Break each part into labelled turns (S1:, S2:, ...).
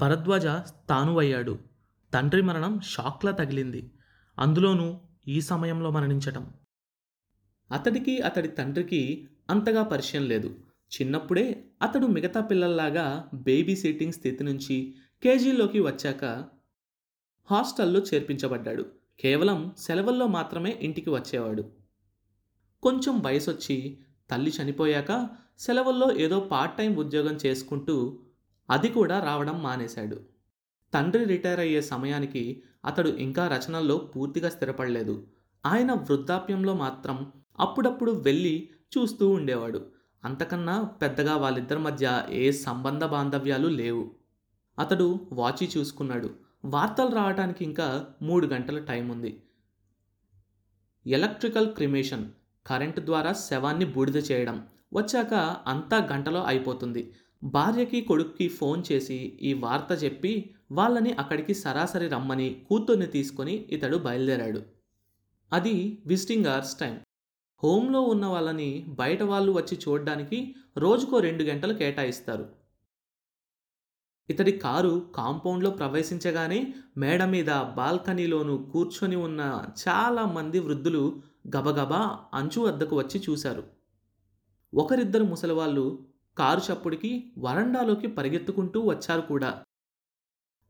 S1: భరద్వాజ స్థాణువయ్యాడు తండ్రి మరణం షాక్లా తగిలింది. అందులోనూ ఈ సమయంలో మరణించటం. అతడికి అతడి తండ్రికి అంతగా పరిచయం లేదు. చిన్నప్పుడే అతడు మిగతా పిల్లల్లాగా బేబీ సిట్టింగ్ స్థితి నుంచి కేజీలోకి వచ్చాక హాస్టల్లో చేర్పించబడ్డాడు. కేవలం సెలవుల్లో మాత్రమే ఇంటికి వచ్చేవాడు. కొంచెం వయసొచ్చి తల్లి చనిపోయాక సెలవుల్లో ఏదో పార్ట్ టైం ఉద్యోగం చేసుకుంటూ అది కూడా రావడం మానేశాడు. తండ్రి రిటైర్ అయ్యే సమయానికి అతడు ఇంకా రచనల్లో పూర్తిగా స్థిరపడలేదు. ఆయన వృద్ధాప్యంలో మాత్రం అప్పుడప్పుడు వెళ్ళి చూస్తూ ఉండేవాడు. అంతకన్నా పెద్దగా వాళ్ళిద్దరి మధ్య ఏ సంబంధ బాంధవ్యాలు లేవు. అతడు వాచి చూసుకున్నాడు. వార్తలు రావడానికి ఇంకా మూడు గంటల టైం ఉంది. ఎలక్ట్రికల్ క్రిమేషన్ కరెంటు ద్వారా శవాన్ని బూడిద చేయడం వచ్చాక అంతా గంటలో అయిపోతుంది. భార్యకి కొడుక్కి ఫోన్ చేసి ఈ వార్త చెప్పి వాళ్ళని అక్కడికి సరాసరి రమ్మని కూతుర్ని తీసుకొని ఇతడు బయలుదేరాడు. అది విజిటింగ్ అవర్స్ టైం. హోమ్లో ఉన్న వాళ్ళని బయట వాళ్ళు వచ్చి చూడడానికి రోజుకో రెండు గంటలు కేటాయిస్తారు. ఇతడి కారు కాంపౌండ్లో ప్రవేశించగానే మేడ మీద బాల్కనీలోనూ కూర్చొని ఉన్న చాలా మంది వృద్ధులు గబగబా అంచు వద్దకు వచ్చి చూశారు. ఒకరిద్దరు ముసలివాళ్ళు కారు చప్పుడికి వరండాలోకి పరిగెత్తుకుంటూ వచ్చారు కూడా.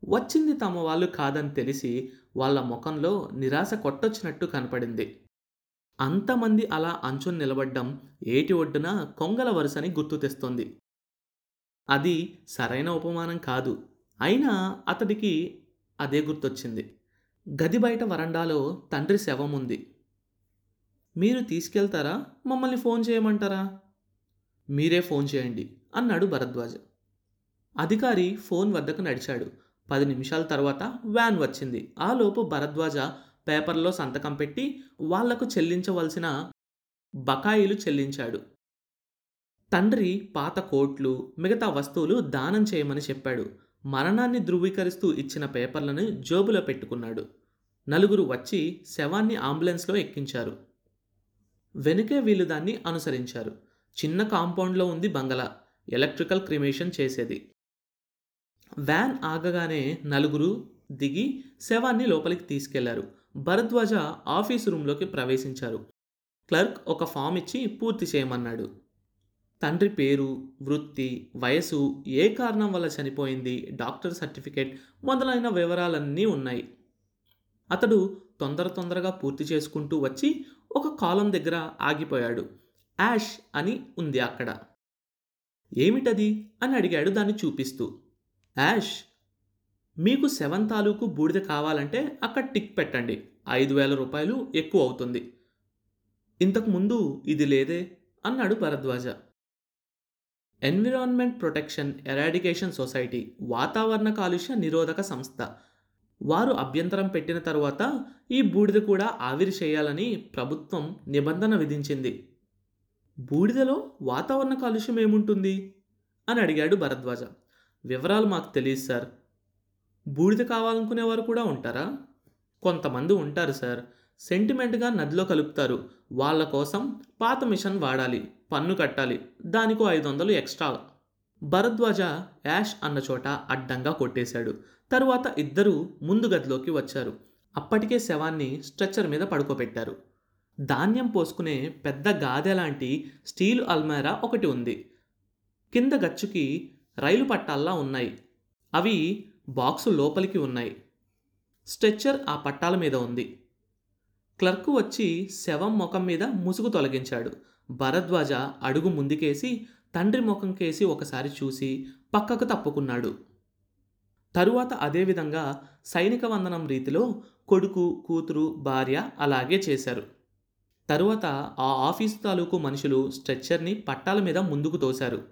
S1: వచ్చింది తమ వాళ్ళు కాదని తెలిసి వాళ్ళ ముఖంలో నిరాశ కొట్టొచ్చినట్టు కనపడింది. అంతమంది అలా అంచుని నిలబడ్డం ఏటి ఒడ్డున కొంగల వరుసని గుర్తు తెస్తుంది. అది సరైన ఉపమానం కాదు. అయినా అతడికి అదే గుర్తొచ్చింది. గది బయట వరండాలో తండ్రి శవం ఉంది మీరు తీసుకెళ్తారా? మమ్మల్ని ఫోన్ చేయమంటారా? మీరే ఫోన్ చేయండి అన్నాడు భరద్వాజ. అధికారి ఫోన్ వద్దకు నడిచాడు. పది నిమిషాల తర్వాత వ్యాన్ వచ్చింది. ఆలోపు భరద్వాజ పేపర్లో సంతకం పెట్టి వాళ్ళకు చెల్లించవలసిన బకాయిలు చెల్లించాడు. తండ్రి పాత కోట్లు మిగతా వస్తువులు దానం చేయమని చెప్పాడు. మరణాన్ని ధృవీకరిస్తూ ఇచ్చిన పేపర్లను జోబులో పెట్టుకున్నాడు. నలుగురు వచ్చి శవాన్ని అంబులెన్స్లో ఎక్కించారు. వెనుకే వీళ్ళు దాన్ని అనుసరించారు. చిన్న కాంపౌండ్లో ఉంది బంగళా ఎలక్ట్రికల్ క్రిమేషన్ చేసేది. వ్యాన్ ఆగగానే నలుగురు దిగి శవాన్ని లోపలికి తీసుకెళ్ళారు. భరద్వాజ ఆఫీస్ రూమ్లోకి ప్రవేశించారు. క్లర్క్ ఒక ఫామ్ ఇచ్చి పూర్తి చేయమన్నాడు. తండ్రి పేరు వృత్తి వయసు ఏ కారణం వల్ల చనిపోయింది డాక్టర్ సర్టిఫికేట్ మొదలైన వివరాలన్నీ ఉన్నాయి. అతడు తొందర తొందరగా పూర్తి చేసుకుంటూ వచ్చి ఒక కాలం దగ్గర ఆగిపోయాడు. యాష్ అని ఉంది అక్కడ. ఏమిటది? అని అడిగాడు దాన్ని చూపిస్తూ. యాష్ మీకు సెవెన్ తాలూకు బూడిద కావాలంటే అక్కడ టిక్ పెట్టండి. ఐదు వేల రూపాయలు ఎక్కువ అవుతుంది. ఇంతకుముందు ఇది లేదే? అన్నాడు Bharadwaja. Environment protection eradication society వాతావరణ కాలుష్య నిరోధక సంస్థ. వారు అభ్యంతరం పెట్టిన తరువాత ఈ బూడిద కూడా ఆవిరి చేయాలని ప్రభుత్వం నిబంధన విధించింది. బూడిదలో వాతావరణ కాలుష్యం ఏముంటుంది? అని అడిగాడు భరద్వాజ. వివరాలు మాకు తెలియదు సార్. బూడిద కావాలనుకునేవారు కూడా ఉంటారా? కొంతమంది ఉంటారు సార్. సెంటిమెంట్గా నదిలో కలుపుతారు. వాళ్ళ కోసం పాత మిషన్ వాడాలి పన్ను కట్టాలి. దానికో ఐదు వందలు ఎక్స్ట్రా. భరద్వాజ యాష్ అన్న చోట అడ్డంగా కొట్టేశాడు. తరువాత ఇద్దరూ ముందు గదిలోకి వచ్చారు. అప్పటికే శవాన్ని స్ట్రెచ్చర్ మీద పడుకోబెట్టారు. ధాన్యం పోసుకునే పెద్ద గాదె లాంటి స్టీలు అల్మారా ఒకటి ఉంది. కింద గచ్చుకి రైలు పట్టాల్లా ఉన్నాయి. అవి బాక్సు లోపలికి ఉన్నాయి. స్ట్రెచ్చర్ ఆ పట్టాల మీద ఉంది. క్లర్క్ వచ్చి శవం ముఖం మీద ముసుగు తొలగించాడు. భరద్వాజ అడుగు ముందుకేసి తండ్రి ముఖం కేసి ఒకసారి చూసి పక్కకు తప్పుకున్నాడు. తరువాత అదేవిధంగా సైనిక వందనం రీతిలో కొడుకు కూతురు భార్య అలాగే చేశారు. తరువాత ఆ ఆఫీసు తాలూకు మనుషులు స్ట్రెచ్చర్ని పట్టాల మీద ముందుకు తోశారు.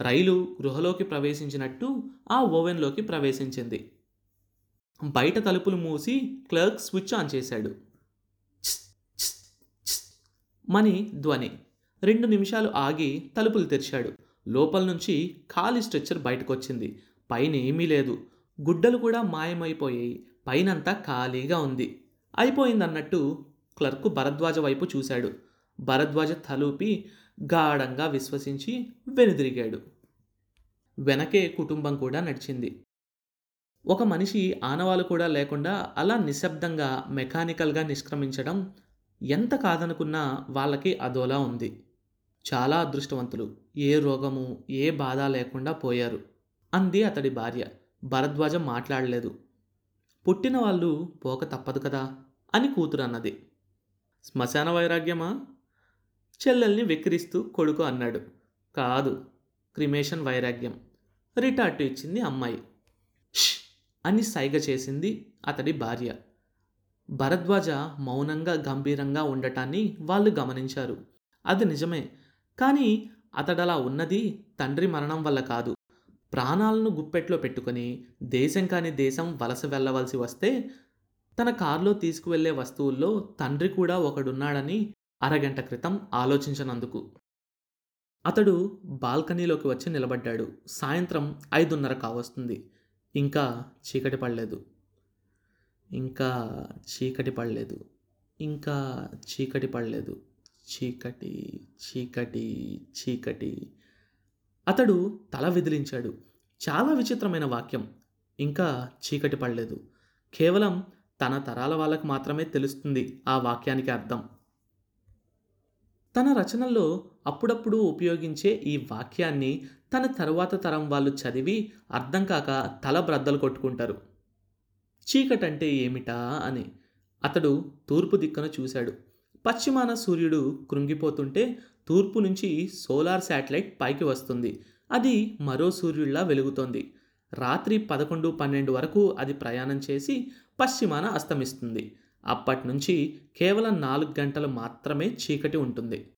S1: రైలు గృహలోకి ప్రవేశించినట్టు ఆ ఓవెన్లోకి ప్రవేశించింది. బయట తలుపులు మూసి క్లర్క్ స్విచ్ ఆన్ చేశాడు. మని ధ్వని. రెండు నిమిషాలు ఆగి తలుపులు తెరిచాడు. లోపల నుంచి ఖాళీ స్ట్రెచ్చర్ బయటకొచ్చింది. పైన ఏమీ లేదు. గుడ్డలు కూడా మాయమైపోయాయి. పైనంతా ఖాళీగా ఉంది. అయిపోయిందన్నట్టు క్లర్కు భరద్వాజ వైపు చూశాడు. భరద్వాజ తలూపి గాఢంగా విశ్వసించి వెనుదిరిగాడు. వెనకే కుటుంబం కూడా నడిచింది. ఒక మనిషి ఆనవాలు కూడా లేకుండా అలా నిశ్శబ్దంగా మెకానికల్గా నిష్క్రమించడం ఎంత కాదనుకున్నా వాళ్ళకి అదోలా ఉంది. చాలా అదృష్టవంతులు. ఏ రోగము ఏ బాధ లేకుండా పోయారు. అంది అతడి భార్య. భరద్వాజం మాట్లాడలేదు. పుట్టిన వాళ్ళు పోక తప్పదు కదా అని కూతురు అన్నది. శ్మశాన వైరాగ్యమా? చెల్లెల్ని వెక్కిరిస్తూ కొడుకు అన్నాడు. కాదు క్రిమేషన్ వైరాగ్యం. రిటార్టు ఇచ్చింది అమ్మాయి. "ష్" అని సైగ చేసింది అతడి భార్య. భరద్వాజ మౌనంగా గంభీరంగా ఉండటాన్ని వాళ్ళు గమనించారు. అది నిజమే కానీ అతడలా ఉన్నది తండ్రి మరణం వల్ల కాదు. ప్రాణాలను గుప్పెట్లో పెట్టుకొని దేశం కాని దేశం వలస వెళ్ళవలసి వస్తే తన కారులో తీసుకువెళ్ళే వస్తువుల్లో తండ్రి కూడా ఒకడున్నాడని అరగంట క్రితం ఆలోచించనందుకు. అతడు బాల్కనీలోకి వచ్చి నిలబడ్డాడు. సాయంత్రం ఐదున్నర కావస్తుంది. ఇంకా చీకటి పడలేదు. ఇంకా చీకటి పడలేదు. ఇంకా చీకటి పడలేదు. చీకటి చీకటి చీకటి. అతడు తల విదిలించాడు. చాలా విచిత్రమైన వాక్యం. ఇంకా చీకటి పడలేదు. కేవలం తన తరాల వాళ్ళకు మాత్రమే తెలుస్తుంది ఆ వాక్యానికి అర్థం. తన రచనల్లో అప్పుడప్పుడు ఉపయోగించే ఈ వాక్యాన్ని తన తరువాత తరం వాళ్ళు చదివి అర్థం కాక తల బ్రద్దలు కొట్టుకుంటారు. చీకటంటే ఏమిటా అని. అతడు తూర్పు దిక్కున చూశాడు. పశ్చిమాన సూర్యుడు కృంగిపోతుంటే తూర్పు నుంచి సోలార్ శాటిలైట్ పైకి వస్తుంది. అది మరో సూర్యుడిలా వెలుగుతోంది. రాత్రి పదకొండు పన్నెండు వరకు అది ప్రయాణం చేసి పశ్చిమాన అస్తమిస్తుంది. అప్పటి నుంచి కేవలం నాలుగు గంటలు మాత్రమే చీకటి ఉంటుంది.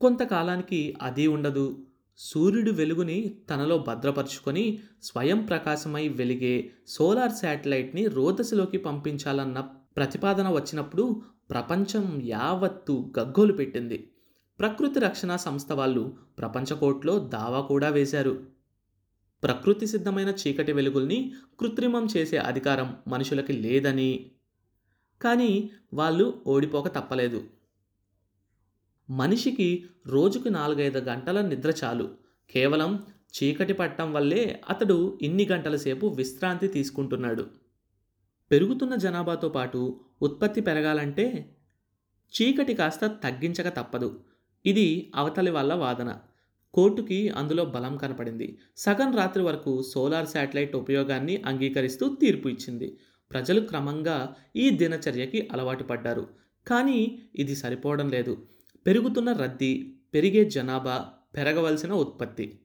S1: కొంతకాలానికి అది ఉండదు. సూర్యుడి వెలుగుని తనలో భద్రపరుచుకొని స్వయం ప్రకాశమై వెలిగే సోలార్ శాటిలైట్ని రోదసిలోకి పంపించాలన్న ప్రతిపాదన వచ్చినప్పుడు ప్రపంచం యావత్తు గగ్గోలు పెట్టింది. ప్రకృతి రక్షణ సంస్థ వాళ్ళు ప్రపంచకోట్లో దావా కూడా వేశారు. ప్రకృతి సిద్ధమైన చీకటి వెలుగుల్ని కృత్రిమం చేసే అధికారం మనుషులకి లేదని. కానీ వాళ్ళు ఓడిపోక తప్పలేదు. మనిషికి రోజుకు నాలుగైదు గంటల నిద్ర చాలు. కేవలం చీకటి పట్టడం వల్లే అతడు ఇన్ని గంటల సేపు విశ్రాంతి తీసుకుంటున్నాడు. పెరుగుతున్న జనాభాతో పాటు ఉత్పత్తి పెరగాలంటే చీకటి కాస్త తగ్గించక తప్పదు. ఇది అవతలి వాళ్ళ వాదన. కోర్టుకి అందులో బలం కనపడింది. సగం రాత్రి వరకు సోలార్ శాటిలైట్ ఉపయోగాన్ని అంగీకరిస్తూ తీర్పు ఇచ్చింది. ప్రజలు క్రమంగా ఈ దినచర్యకి అలవాటు పడ్డారు. కానీ ఇది సరిపోవడం లేదు. పెరుగుతున్న రద్దీ పెరిగే జనాభా పెరగవలసిన ఉత్పత్తి.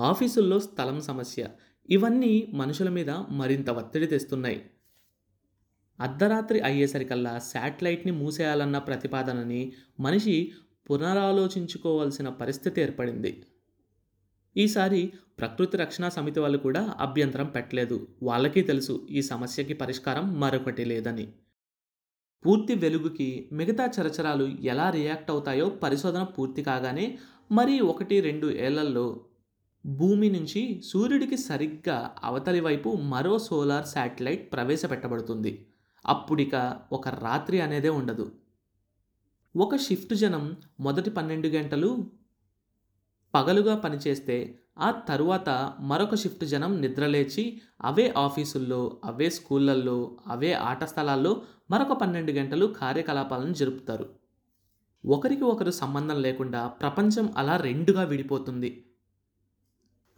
S1: ఆఫీసుల్లో స్థలం సమస్య. ఇవన్నీ మనుషుల మీద మరింత ఒత్తిడి తెస్తున్నాయి. అర్ధరాత్రి అయ్యేసరికల్లా శాటిలైట్ని మూసేయాలన్న ప్రతిపాదనని మనిషి పునరాలోచించుకోవాల్సిన పరిస్థితి ఏర్పడింది. ఈసారి ప్రకృతి రక్షణ సమితి వాళ్ళు కూడా అభ్యంతరం పెట్టలేదు. వాళ్ళకి తెలుసు ఈ సమస్యకి పరిష్కారం మరొకటి లేదని. పూర్తి వెలుగుకి మిగతా చరచరాలు ఎలా రియాక్ట్ అవుతాయో పరిశోధన పూర్తి కాగానే మరి ఒకటి రెండు ఏళ్ళలో భూమి నుంచి సూర్యుడికి సరిగ్గా అవతలి వైపు మరో సోలార్ శాటిలైట్ ప్రవేశపెట్టబడుతుంది. అప్పుడిక ఒక రాత్రి అనేదే ఉండదు. ఒక షిఫ్ట్ జనం మొదటి పన్నెండు గంటలు పగలుగా పనిచేస్తే ఆ తరువాత మరొక షిఫ్ట్ జనం నిద్రలేచి అవే ఆఫీసుల్లో అవే స్కూళ్ళల్లో అవే ఆట స్థలాల్లో మరొక పన్నెండు గంటలు కార్యకలాపాలను జరుపుతారు. ఒకరికి ఒకరు సంబంధం లేకుండా ప్రపంచం అలా రెండుగా విడిపోతుంది.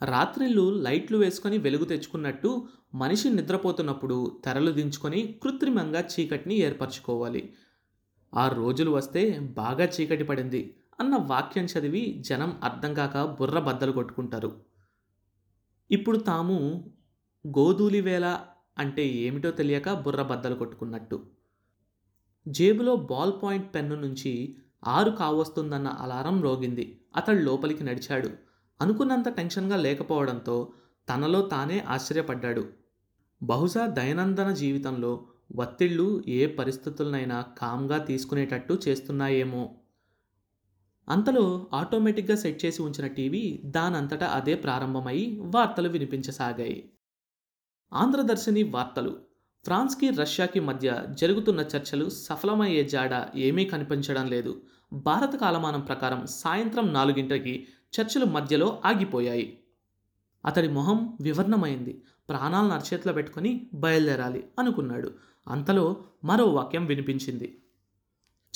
S1: రాత్రిళ్ళు లైట్లు వేసుకొని వెలుగు తెచ్చుకున్నట్టు మనిషి నిద్రపోతున్నప్పుడు తెరలు దించుకొని కృత్రిమంగా చీకటిని ఏర్పరచుకోవాలి. ఆ రోజులు వస్తే బాగా చీకటి పడింది అన్న వాక్యం చదివి జనం అర్థం కాక బుర్ర బద్దలు కొట్టుకుంటారు. ఇప్పుడు తాము గోధూలి వేళ అంటే ఏమిటో తెలియక బుర్ర బద్దలు కొట్టుకున్నట్టు. జేబులో బాల్ పాయింట్ పెన్ను నుంచి ఆరు కావస్తుందన్న అలారం రోగింది. అతడు లోపలికి నడిచాడు. అనుకున్నంత టెన్షన్గా లేకపోవడంతో తనలో తానే ఆశ్చర్యపడ్డాడు. బహుశా దైనందిన జీవితంలో ఒత్తిళ్ళు ఏ పరిస్థితులనైనా కామ్గా తీసుకునేటట్టు చేస్తున్నాయేమో. అంతలో ఆటోమేటిక్గా సెట్ చేసి ఉంచిన టీవీ దానంతటా అదే ప్రారంభమై వార్తలు వినిపించసాగాయి. ఆంధ్రదర్శిని వార్తలు. ఫ్రాన్స్కి రష్యాకి మధ్య జరుగుతున్న చర్చలు సఫలమయ్యే జాడ ఏమీ కనిపించడం లేదు. భారత కాలమానం ప్రకారం సాయంత్రం నాలుగింటికి చర్చలు మధ్యలో ఆగిపోయాయి. అతడి మొహం వివర్ణమైంది. ప్రాణాలను అరచేతిలో పెట్టుకొని బయలుదేరాలి అనుకున్నాడు. అంతలో మరో వాక్యం వినిపించింది.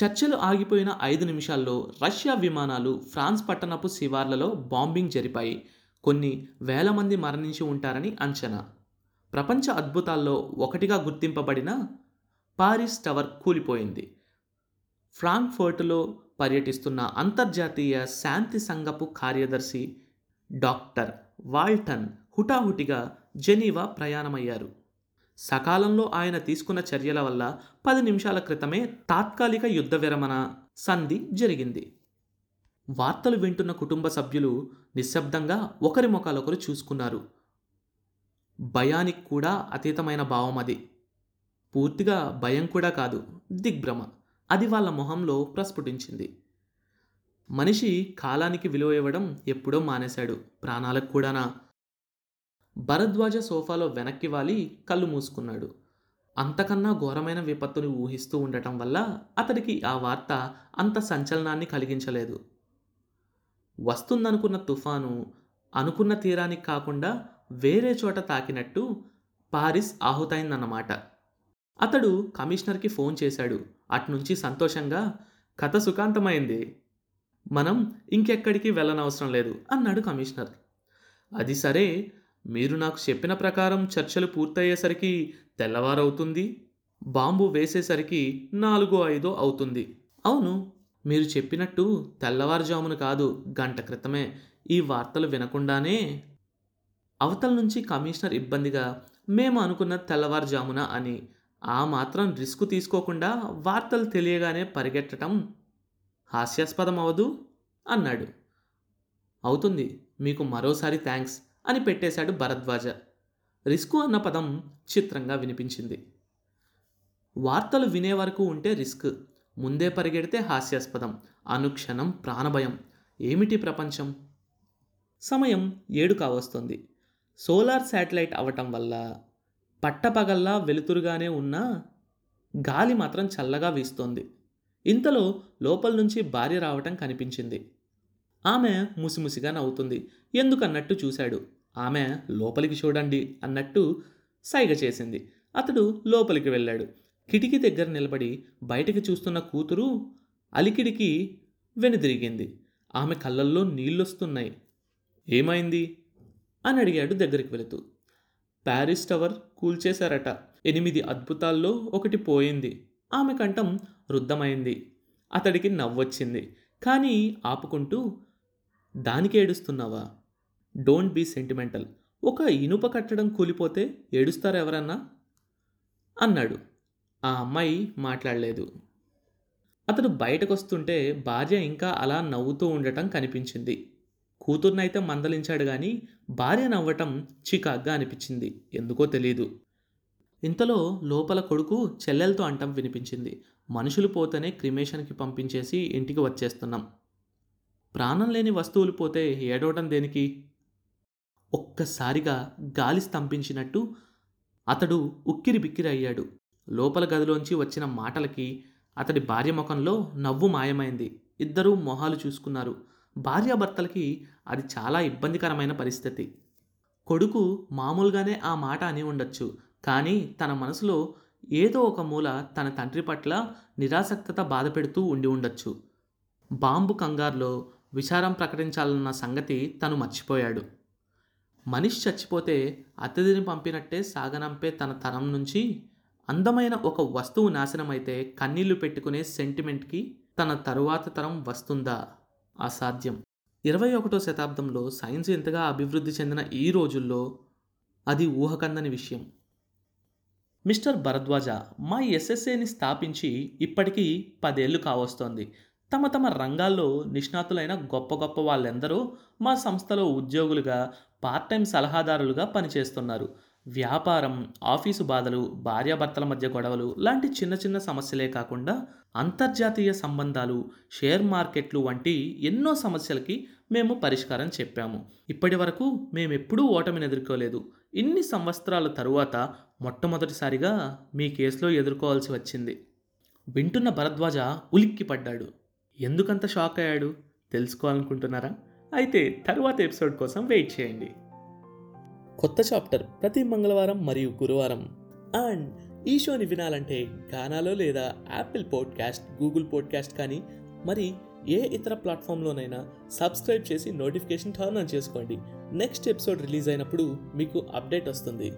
S1: చర్చలు ఆగిపోయిన ఐదు నిమిషాల్లో రష్యా విమానాలు ఫ్రాన్స్ పట్టణపు శివార్లలో బాంబింగ్ జరిపాయి. కొన్ని వేల మంది మరణించి ఉంటారని అంచనా. ప్రపంచ అద్భుతాల్లో ఒకటిగా గుర్తింపబడిన పారిస్ టవర్ కూలిపోయింది. ఫ్రాంక్ఫర్ట్లో పర్యటిస్తున్న అంతర్జాతీయ శాంతి సంఘపు కార్యదర్శి డాక్టర్ వాల్టన్ హుటాహుటిగా జెనీవా ప్రయాణమయ్యారు. సకాలంలో ఆయన తీసుకున్న చర్యల వల్ల పది నిమిషాల క్రితమే తాత్కాలిక యుద్ధ విరమణ సంధి జరిగింది. వార్తలు వింటున్న కుటుంబ సభ్యులు నిశ్శబ్దంగా ఒకరి ముఖాలొకరు చూసుకున్నారు. భయానికి కూడా అతీతమైన భావం అది. పూర్తిగా భయం కూడా కాదు దిగ్భ్రమ. అది వాళ్ళ మొహంలో ప్రస్ఫుటించింది. మనిషి కాలానికి విలువ ఇవ్వడం ఎప్పుడో మానేశాడు. ప్రాణాలకు కూడానా. భరద్వాజ సోఫాలో వెనక్కి వాలి కళ్ళు మూసుకున్నాడు. అంతకన్నా ఘోరమైన విపత్తుని ఊహిస్తూ ఉండటం వల్ల అతడికి ఆ వార్త అంత సంచలనాన్ని కలిగించలేదు. వస్తుందనుకున్న తుఫాను అనుకున్న తీరానికి కాకుండా వేరే చోట తాకినట్టు పారిస్ ఆహుతైందన్నమాట. అతడు కమిషనర్కి ఫోన్ చేశాడు. అట్నుంచి సంతోషంగా కథ సుఖాంతమైంది. మనం ఇంకెక్కడికి వెళ్ళనవసరం లేదు అన్నాడు కమిషనర్. అది సరే మీరు నాకు చెప్పిన ప్రకారం చర్చలు పూర్తయ్యేసరికి తెల్లవారవుతుంది బాంబు వేసేసరికి నాలుగో ఐదో అవుతుంది. అవును మీరు చెప్పినట్టు తెల్లవారుజామున కాదు గంట క్రితమే ఈ వార్తలు వినకుండానే. అవతల నుంచి కమిషనర్ ఇబ్బందిగా మేము అనుకున్న తెల్లవారుజామున అని ఆ మాత్రం రిస్క్ తీసుకోకుండా వార్తలు తెలియగానే పరిగెట్టడం హాస్యాస్పదం అవదు అన్నాడు. అవుతుంది మీకు మరోసారి థ్యాంక్స్. అని పెట్టేశాడు భరద్వాజ. రిస్క్ అన్న పదం చిత్రంగా వినిపించింది. వార్తలు వినే వరకు ఉంటే రిస్క్ ముందే పరిగెడితే హాస్యాస్పదం అనుక్షణం ప్రాణభయం. ఏమిటి ప్రపంచం? సమయం ఏడు కావస్తుంది. సోలార్ శాటిలైట్ అవటం వల్ల పట్టపగల్లా వెలుతురుగానే ఉన్న గాలి మాత్రం చల్లగా వీస్తోంది. ఇంతలో లోపల నుంచి భార్య రావటం కనిపించింది. ఆమె ముసిముసిగా నవ్వుతుంది. ఎందుకన్నట్టు చూశాడు. ఆమె లోపలికి చూడండి అన్నట్టు సైగ చేసింది. అతడు లోపలికి వెళ్ళాడు. కిటికీ దగ్గర నిలబడి బయటికి చూస్తున్న కూతురు అలికిడికి వెనుదిరిగింది. ఆమె కళ్ళల్లో నీళ్ళొస్తున్నాయి. ఏమైంది? అని అడిగాడు దగ్గరికి వెళుతూ. ప్యారిస్ టవర్ కూల్చేశారట ఎనిమిది అద్భుతాల్లో ఒకటి పోయింది. ఆమె కంఠం రుద్ధమైంది. అతడికి నవ్వొచ్చింది. కానీ ఆపుకుంటూ దానికి ఏడుస్తున్నావా? డోంట్ బీ సెంటిమెంటల్ ఒక ఇనుప కట్టడం కూలిపోతే ఏడుస్తారు ఎవరన్నా? అన్నాడు. ఆ అమ్మాయి మాట్లాడలేదు. అతడు బయటకు వస్తుంటే భార్య ఇంకా అలా నవ్వుతూ ఉండటం కనిపించింది. కూతుర్నైతే మందలించాడు కానీ భార్య నవ్వటం చికాగ్గా అనిపించింది. ఎందుకో తెలియదు ఇంతలో లోపల కొడుకు చెల్లెలతో అంటం వినిపించింది. మనుషులు పోతేనే క్రిమేషన్కి పంపించేసి ఇంటికి వచ్చేస్తున్నాం. ప్రాణం లేని వస్తువులు పోతే ఏడవటం దేనికి? ఒక్కసారిగా గాలి స్తంభించినట్టు అతడు ఉక్కిరి బిక్కిరి అయ్యాడు లోపల గదిలోంచి వచ్చిన మాటలకి అతడి భార్య ముఖంలో నవ్వు మాయమైంది. ఇద్దరూ మొహాలు చూసుకున్నారు. భార్యాభర్తలకి అది చాలా ఇబ్బందికరమైన పరిస్థితి. కొడుకు మామూలుగానే ఆ మాట అని ఉండొచ్చు కానీ తన మనసులో ఏదో ఒక మూల తన తండ్రి పట్ల నిరాసక్తత బాధపెడుతూ ఉండి ఉండొచ్చు. బాంబు కంగారులో విచారం ప్రకటించాలన్న సంగతి తను మర్చిపోయాడు. మనిషి చచ్చిపోతే అతిథిని పంపినట్టే సాగనంపే తన తరం నుంచి అందమైన ఒక వస్తువు నాశనమైతే కన్నీళ్ళు పెట్టుకునే సెంటిమెంట్కి తన తరువాత తరం వస్తుందా? అసాధ్యం. ఇరవై ఒకటో శతాబ్దంలో సైన్స్ ఎంతగా అభివృద్ధి చెందిన ఈ రోజుల్లో అది ఊహకందని విషయం. మిస్టర్ భరద్వాజ మా ఎస్ఎస్ఏని స్థాపించి ఇప్పటికీ పదేళ్ళు కావస్తోంది. తమ తమ రంగాల్లో నిష్ణాతులైన గొప్ప గొప్ప వాళ్ళెందరూ మా సంస్థలో ఉద్యోగులుగా పార్ట్ టైం సలహాదారులుగా పనిచేస్తున్నారు. వ్యాపారం ఆఫీసు బాధలు భార్యాభర్తల మధ్య గొడవలు లాంటి చిన్న చిన్న సమస్యలే కాకుండా అంతర్జాతీయ సంబంధాలు షేర్ మార్కెట్లు వంటి ఎన్నో సమస్యలకి మేము పరిష్కారం చెప్పాము. ఇప్పటి వరకు మేమెప్పుడూ ఓటమిని ఎదుర్కోలేదు. ఇన్ని సంవత్సరాల తరువాత మొట్టమొదటిసారిగా మీ కేసులో ఎదుర్కోవాల్సి వచ్చింది. వింటున్న భరద్వాజ ఉలిక్కి పడ్డాడు ఎందుకంత షాక్ అయ్యాడు? తెలుసుకోవాలనుకుంటున్నారా? అయితే తరువాత ఎపిసోడ్ కోసం వెయిట్ చేయండి. కొత్త చాప్టర్ ప్రతి మంగళవారం మరియు గురువారం. అండ్ ఈ షోని వినాలంటే గానాలో లేదా యాపిల్ పాడ్కాస్ట్ గూగుల్ పాడ్కాస్ట్ కానీ మరి ఏ ఇతర ప్లాట్ఫామ్లోనైనా సబ్స్క్రైబ్ చేసి నోటిఫికేషన్ టర్న్ ఆన్ చేసుకోండి. నెక్స్ట్ ఎపిసోడ్ రిలీజ్ అయినప్పుడు మీకు అప్డేట్ వస్తుంది.